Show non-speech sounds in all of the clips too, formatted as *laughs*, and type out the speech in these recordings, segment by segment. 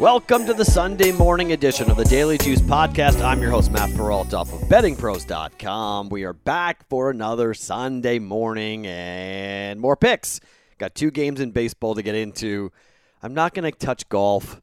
Welcome to the Sunday morning edition of the Daily Juice Podcast. I'm your host, Matt Perrault of bettingpros.com. We are back for another Sunday morning and more picks. Got two games in baseball to get into. I'm not going to touch golf.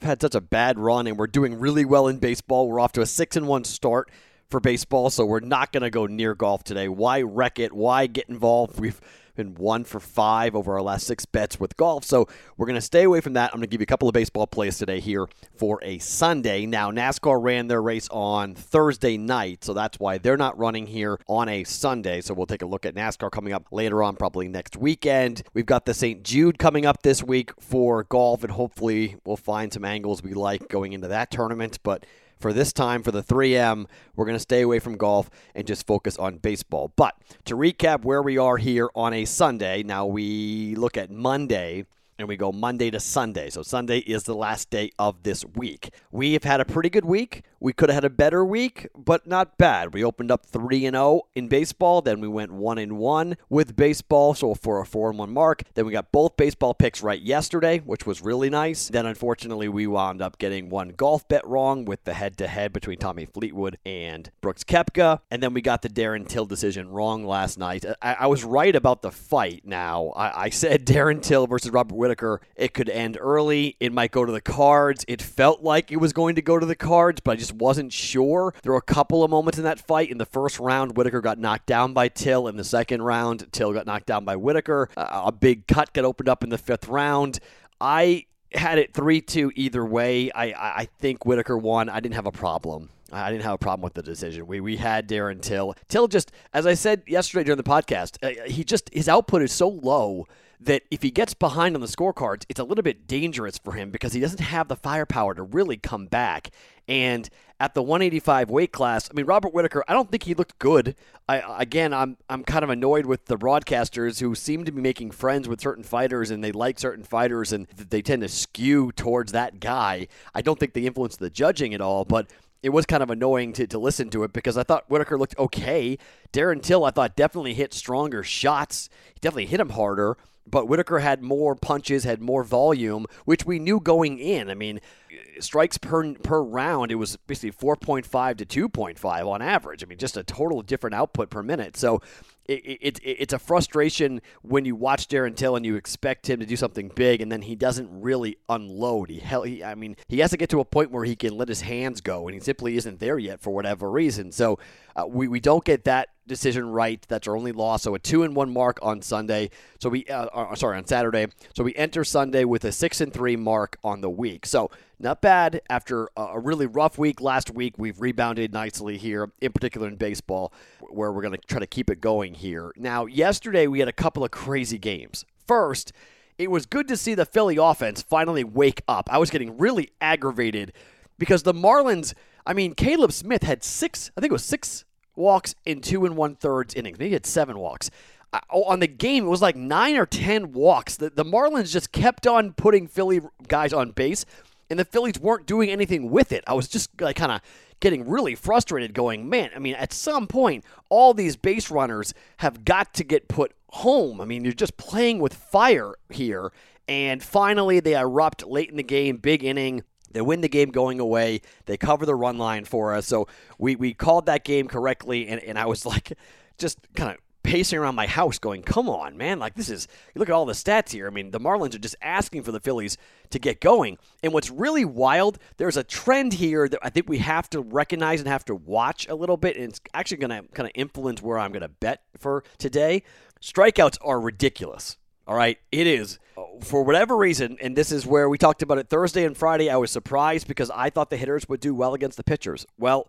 I've had such a bad run, and we're doing really well in baseball. We're off to a 6 and 1 start for baseball, so we're not going to go near golf today. Why wreck it? Why get involved? We've been one for five over our last six bets with golf. So we're going to stay away from that. I'm going to give you a couple of baseball plays today here for a Sunday. Now, NASCAR ran their race on Thursday night, so that's why they're not running here on a Sunday. So we'll take a look at NASCAR coming up later on, probably next weekend. We've got the St. Jude coming up this week for golf, and hopefully we'll find some angles we like going into that tournament. But for this time for the 3M. We're going to stay away from golf and just focus on baseball. But to recap where we are here on a Sunday, now we look at Monday and we go Monday to Sunday. So Sunday is the last day of this week. We have had a pretty good week. We could have had a better week, but not bad. We opened up 3 and 0 in baseball, then we went 1 and 1 with baseball, so for a 4 and 1 mark. Then we got both baseball picks right yesterday, which was really nice. Then unfortunately, we wound up getting one golf bet wrong with the head to head between Tommy Fleetwood and Brooks Koepka, and then we got the Darren Till decision wrong last night. I, I was right about the fight now. I, I said *laughs* Darren Till versus Robert Whitaker, it could end early. It might go to the cards. It felt like it was going to go to the cards, but I just wasn't sure. There were a couple of moments in that fight. In the first round, Whitaker got knocked down by Till. In the second round, Till got knocked down by Whitaker. Uh, a big cut got opened up in the fifth round. I had it 3 2 either way. I, I think Whitaker won. I didn't have a problem. I didn't have a problem with the decision. We we had Darren Till. Till just, as I said yesterday during the podcast, uh, he just his output is so low that if he gets behind on the scorecards, it's a little bit dangerous for him because he doesn't have the firepower to really come back. And at the 185 weight class, I mean Robert Whitaker, I don't think he looked good. I, again, I'm I'm kind of annoyed with the broadcasters who seem to be making friends with certain fighters and they like certain fighters and they tend to skew towards that guy. I don't think they influence the judging at all, but it was kind of annoying to, to listen to it because I thought Whitaker looked okay. Darren Till, I thought, definitely hit stronger shots. He definitely hit him harder, but Whitaker had more punches, had more volume, which we knew going in. I mean, strikes per per round, it was basically 4.5 to 2.5 on average. I mean, just a total different output per minute. So it, it, it's a frustration when you watch Darren Till and you expect him to do something big, and then he doesn't really unload. He, hell, he, I mean, he has to get to a point where he can let his hands go, and he simply isn't there yet for whatever reason. So uh, we we don't get that decision right. That's our only loss. So a two and one mark on Sunday. So we, uh, uh, sorry, on Saturday. So we enter Sunday with a six and three mark on the week. So not bad after a really rough week last week. We've rebounded nicely here, in particular in baseball, where we're going to try to keep it going here. Now, yesterday we had a couple of crazy games. First, it was good to see the Philly offense finally wake up. I was getting really aggravated because the Marlins. I mean, Caleb Smith had six, I think it was six walks in two and one thirds innings. Maybe had seven walks. Uh, on the game, it was like nine or ten walks. The, the Marlins just kept on putting Philly guys on base, and the Phillies weren't doing anything with it. I was just like kind of getting really frustrated, going, man, I mean, at some point, all these base runners have got to get put home. I mean, you're just playing with fire here. And finally, they erupt late in the game, big inning. They win the game going away. They cover the run line for us. So we, we called that game correctly, and, and I was *laughs* like, just kind of pacing around my house going, come on, man. Like, this is, you look at all the stats here. I mean, the Marlins are just asking for the Phillies to get going. And what's really wild, there's a trend here that I think we have to recognize and have to watch a little bit. And it's actually going to kind of influence where I'm going to bet for today. Strikeouts are ridiculous. All right, it is. For whatever reason, and this is where we talked about it Thursday and Friday, I was surprised because I thought the hitters would do well against the pitchers. Well,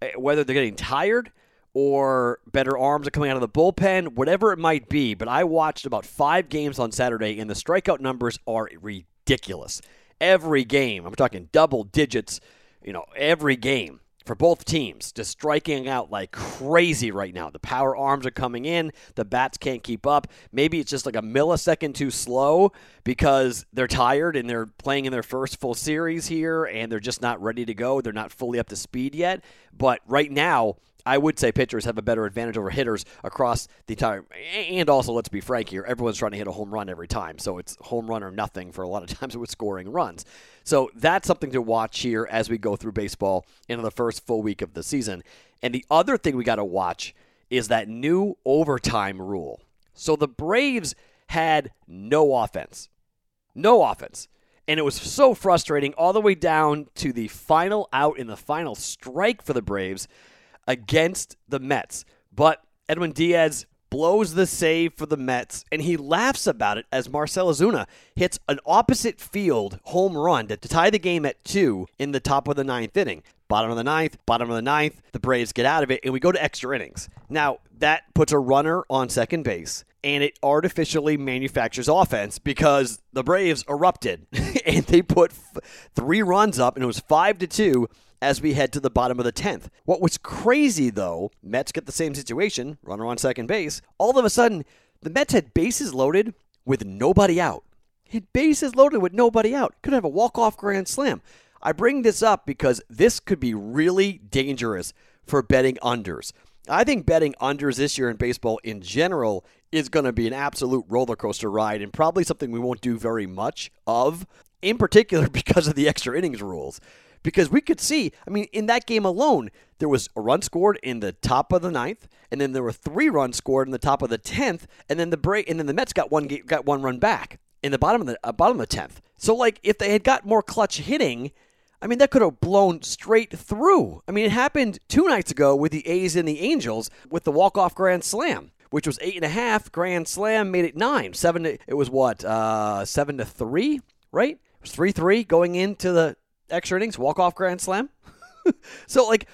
eh, whether they're getting tired or better arms are coming out of the bullpen, whatever it might be, but I watched about five games on Saturday, and the strikeout numbers are ridiculous. Every game, I'm talking double digits, you know, every game for both teams, just striking out like crazy right now. The power arms are coming in, the bats can't keep up. Maybe it's just like a millisecond too slow because they're tired and they're playing in their first full series here and they're just not ready to go. They're not fully up to speed yet. But right now, I would say pitchers have a better advantage over hitters across the entire. And also, let's be frank here, everyone's trying to hit a home run every time, so it's home run or nothing for a lot of *laughs* times with scoring runs. So that's something to watch here as we go through baseball into the first full week of the season. And the other thing we got to watch is that new overtime rule. So the Braves had no offense. No offense. And it was so frustrating all the way down to the final out in the final strike for the Braves against the Mets. But Edwin Diaz blows the save for the Mets, and he laughs about it as Marcell Ozuna hits an opposite field home run to tie the game at two in the top of the ninth inning. Bottom of the ninth, bottom of the ninth, the Braves get out of it, and we go to extra innings. Now, that puts a runner on second base, and it artificially manufactures offense because the Braves erupted, *laughs* and they put f- three runs up, and it was five to two as we head to the bottom of the 10th. What was crazy, though, Mets get the same situation, runner on second base. All of a sudden, the Mets had bases loaded with nobody out. Had bases loaded with nobody out. Could have a walk-off grand slam. I bring this up because this could be really dangerous for betting unders. I think betting unders this year in baseball in general is going to be an absolute roller coaster ride and probably something we won't do very much of, in particular *laughs* because of the extra innings rules because we could see, I mean, in that game alone, there was a run scored in the top of the ninth, and then there were three runs scored in the top of the tenth, and then the break, and then the Mets got one got one run back in the bottom of the uh, bottom of the tenth. So like, if they had got more clutch hitting, I mean, that could have blown straight through. I mean, it happened two nights ago with the A's and the Angels with the walk off grand slam which was eight and a half. Grand Slam made it nine. Seven. To, it was what? Uh, seven to three, right? It was three three going into the extra innings, walk off grand slam. *laughs* so like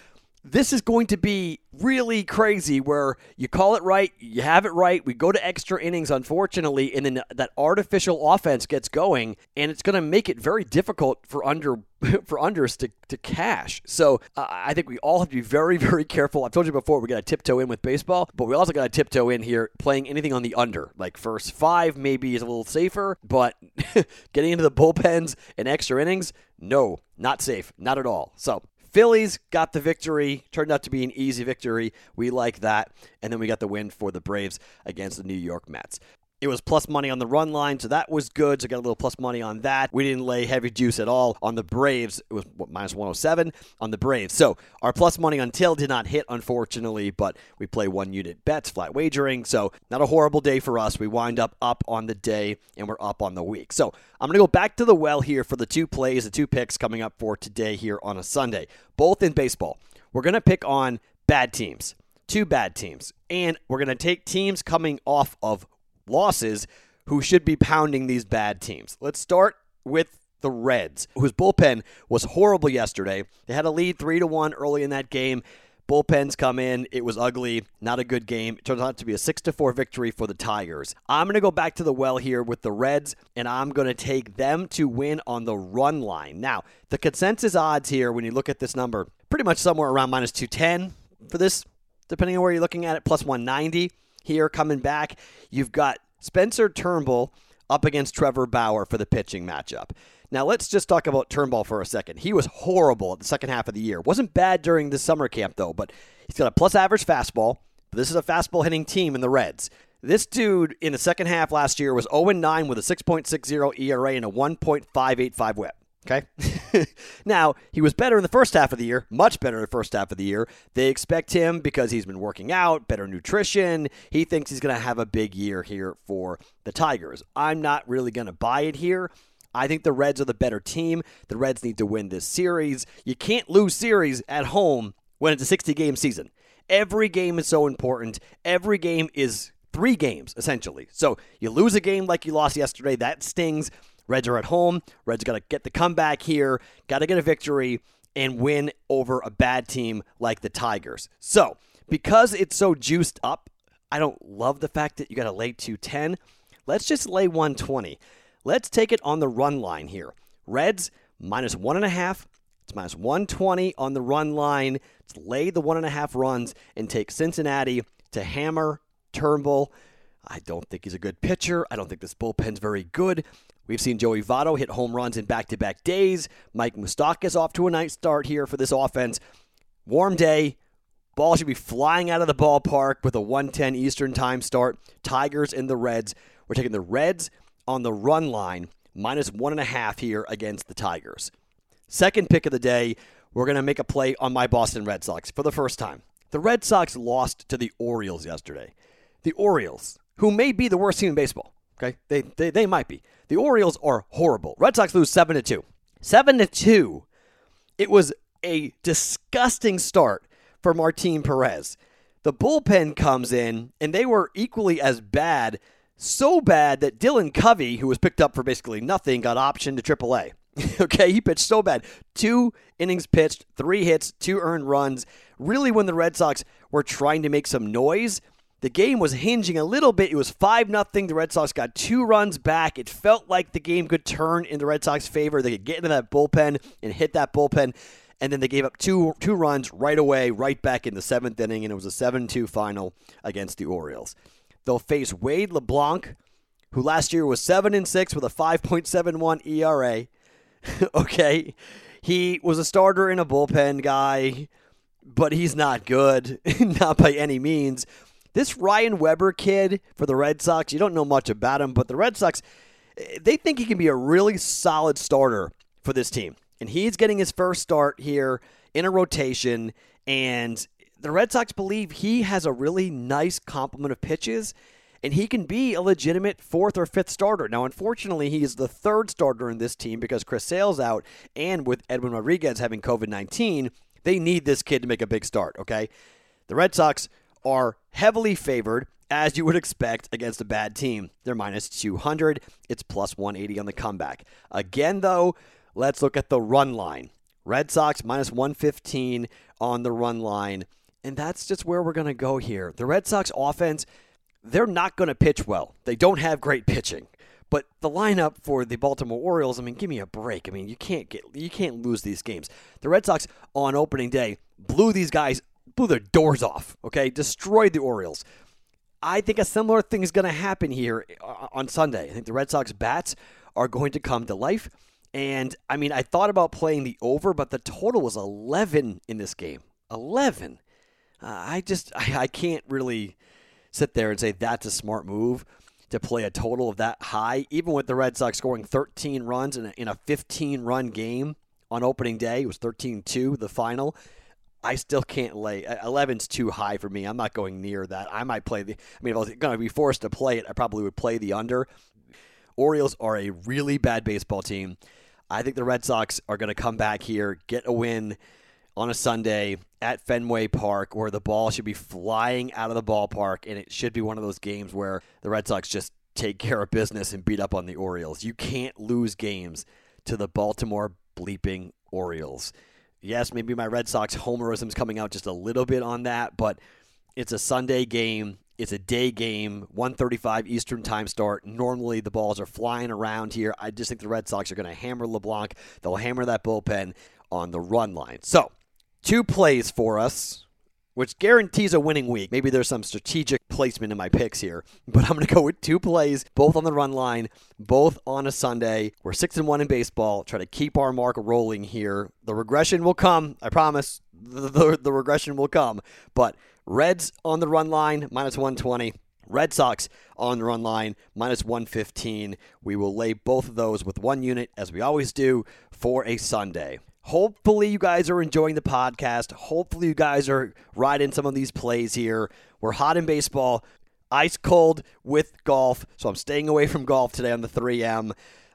this is going to be really crazy where you call it right, you have it right, we go to extra innings, unfortunately, and then that artificial offense gets going, and it's going to make it very difficult for under *laughs* for unders to, to cash. So uh, I think we all have to be very, very careful. I've told you before, we got to tiptoe in with baseball, but we also got to tiptoe in here playing anything on the under. Like first five maybe is a little safer, but *laughs* getting into the bullpens and extra innings, no, not safe, not at all. So Phillies got the victory. Turned out to be an easy victory. We like that. And then we got the win for the Braves against the New York Mets. It was plus money on the run line, so that was good. So got a little plus money on that. We didn't lay heavy juice at all on the Braves. It was what, minus 107 on the Braves. So our plus money on Till did not hit, unfortunately, but we play one unit bets, flat wagering. So not a horrible day for us. We wind up up on the day and we're up on the week. So I'm going to go back to the well here for the two plays, the two picks coming up for today here on a Sunday, both in baseball. We're going to pick on bad teams, two bad teams, and we're going to take teams coming off of losses who should be pounding these bad teams. Let's start with the Reds, whose bullpen was horrible yesterday. They had a lead 3 to 1 early in that game. Bullpens come in. It was ugly. Not a good game. It turns out to be a 6 to 4 victory for the Tigers. I'm going to go back to the well here with the Reds, and I'm going to take them to win on the run line. Now, the consensus odds here, when you look at this number, pretty much somewhere around minus 210 for this, depending on where you're looking at it, plus 190 here coming back. You've got Spencer Turnbull up against Trevor Bauer for the pitching matchup. Now let's just talk about Turnbull for a second. He was horrible at the second half of the year. Wasn't bad during the summer camp though, but he's got a plus average fastball. This is a fastball hitting team in the Reds. This dude in the second half last year was 0 9 with a 6.60 ERA and a 1.585 whip. Okay. *laughs* now, he was better in the first half of the year, much better in the first half of the year. They expect him because he's been working out, better nutrition. He thinks he's going to have a big year here for the Tigers. I'm not really going to buy it here. I think the Reds are the better team. The Reds need to win this series. You can't lose series at home when it's a 60 game season. Every game is so important. Every game is three games, essentially. So you lose a game like you lost yesterday, that stings. Reds are at home. Reds got to get the comeback here, got to get a victory and win over a bad team like the Tigers. So, because it's so juiced up, I don't love the fact that you got to lay 210. Let's just lay 120. Let's take it on the run line here. Reds minus one and a half. It's minus 120 on the run line. Let's lay the one and a half runs and take Cincinnati to hammer Turnbull. I don't think he's a good pitcher. I don't think this bullpen's very good. We've seen Joey Votto hit home runs in back to back days. Mike Moustakas off to a nice start here for this offense. Warm day. Ball should be flying out of the ballpark with a 110 Eastern time start. Tigers and the Reds. We're taking the Reds on the run line, minus one and a half here against the Tigers. Second pick of the day, we're going to make a play on my Boston Red Sox for the first time. The Red Sox lost to the Orioles yesterday. The Orioles, who may be the worst team in baseball, okay? They, they, they might be. The Orioles are horrible. Red Sox lose 7 to 2. 7 to 2. It was a disgusting start for Martin Perez. The bullpen comes in, and they were equally as bad, so bad that Dylan Covey, who was picked up for basically nothing, got optioned to AAA. *laughs* okay, he pitched so bad. Two innings pitched, three hits, two earned runs. Really, when the Red Sox were trying to make some noise, the game was hinging a little bit. It was 5 0. The Red Sox got two runs back. It felt like the game could turn in the Red Sox favor. They could get into that bullpen and hit that bullpen and then they gave up two two runs right away, right back in the seventh inning, and it was a 7 2 final against the Orioles. They'll face Wade LeBlanc, who last year was 7 and 6 with a 5.71 ERA. *laughs* okay. He was a starter and a bullpen guy, but he's not good, *laughs* not by any means. This Ryan Weber kid for the Red Sox, you don't know much about him, but the Red Sox, eh, they think he can be a really solid starter for this team and he's getting his first start here in a rotation. And the Red Sox believe he has a really nice complement of pitches, and he can be a legitimate fourth or fifth starter. Now, unfortunately, he is the third starter in this team because Chris Sale's out, and with Edwin Rodriguez having COVID 19, they need this kid to make a big start, okay? The Red Sox are heavily favored, as you would expect, against a bad team. They're minus 200. It's plus 180 on the comeback. Again, though, Let's look at the run line. Red Sox minus 115 on the run line. And that's just where we're going to go here. The Red Sox offense, they're not going to pitch well. They don't have great pitching. But the lineup for the Baltimore Orioles, I mean, give me a break. I mean, you can't get you can't lose these games. The Red Sox on opening day blew these guys blew their doors off, okay? Destroyed the Orioles. I think a similar thing is going to happen here uh, on Sunday. I think the Red Sox bats are going to come to life. And I mean, I thought about playing the over, but the total was 11 in this game. 11. Uh, I just, *laughs* I, I can't really sit there and say that's a smart move to play a total of that high, even with the Red Sox scoring 13 runs in a, in a 15 run game on opening day. It was 13 2, the final. I still can't lay 11's too high for me. I'm not going near that. I might play the. I mean, if I was going to be forced to play it, I probably would play the under. Orioles are a really bad baseball team. I think the Red Sox are going to come back here, get a win on a Sunday at Fenway Park where the ball should be flying out of the ballpark, and it should be one of those games where the Red Sox just take care of business and beat up on the Orioles. You can't lose games to the Baltimore bleeping Orioles. Yes, maybe my Red Sox homerism is coming out just a little bit on that, but it's a Sunday game. It's a day game, 1:35 Eastern time start. Normally the balls are flying around here. I just think the Red Sox are going to hammer LeBlanc. They'll hammer that bullpen on the run line. So, two plays for us, which guarantees a winning week. Maybe there's some strategic placement in my picks here, *laughs* but I'm going to go with two plays, both on the run line, both on a Sunday. We're six and one in baseball. Try to keep our mark rolling here. The regression will come. I promise. *laughs* The, the, the regression will come, but Reds on the run line, minus 120. Red Sox on the run line, minus 115. We will lay both of those with one unit, as we always do, for a Sunday. Hopefully, you guys are enjoying the podcast. Hopefully, you guys are riding some of these plays here. We're hot in baseball, ice cold with golf. So I'm staying away from golf today on the 3M.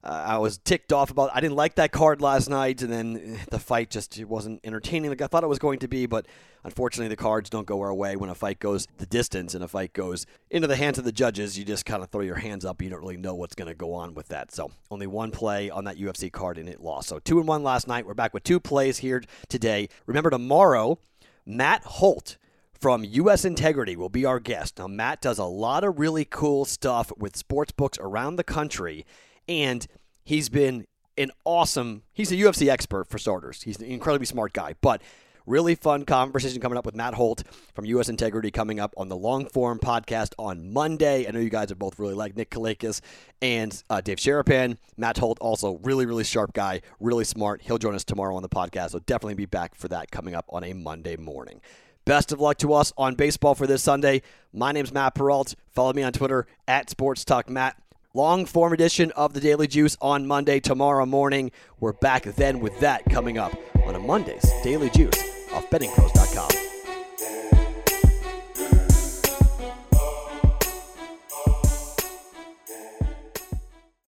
Uh, I was ticked off about. I didn't like that card last night, and then the fight just wasn't entertaining like I thought it was going to be. But unfortunately, the cards don't go our way when a fight goes the distance and a fight goes into the hands of the judges. You just kind of throw your hands up. You don't really know what's going to go on with that. So only one play on that UFC card, and it lost. So two and one last night. We're back with two plays here today. Remember tomorrow, Matt Holt from US Integrity will be our guest. Now, Matt does a lot of really cool stuff with sports books around the country, and he's been an awesome he's a UFC expert for starters. He's an incredibly smart guy, but really fun conversation coming up with Matt Holt from US Integrity coming up on the long form podcast on Monday. I know you guys are both really like Nick Kalikas and uh, Dave Sharapan. Matt Holt also really really sharp guy, really smart. He'll join us tomorrow on the podcast, so definitely be back for that coming up on a Monday morning. Best of luck to us on baseball for this Sunday. My name's Matt Perrault. Follow me on Twitter at Sports Talk Matt. Long form edition of the Daily Juice on Monday, tomorrow morning. We're back then with that coming up on a Monday's Daily Juice off bettingpros.com.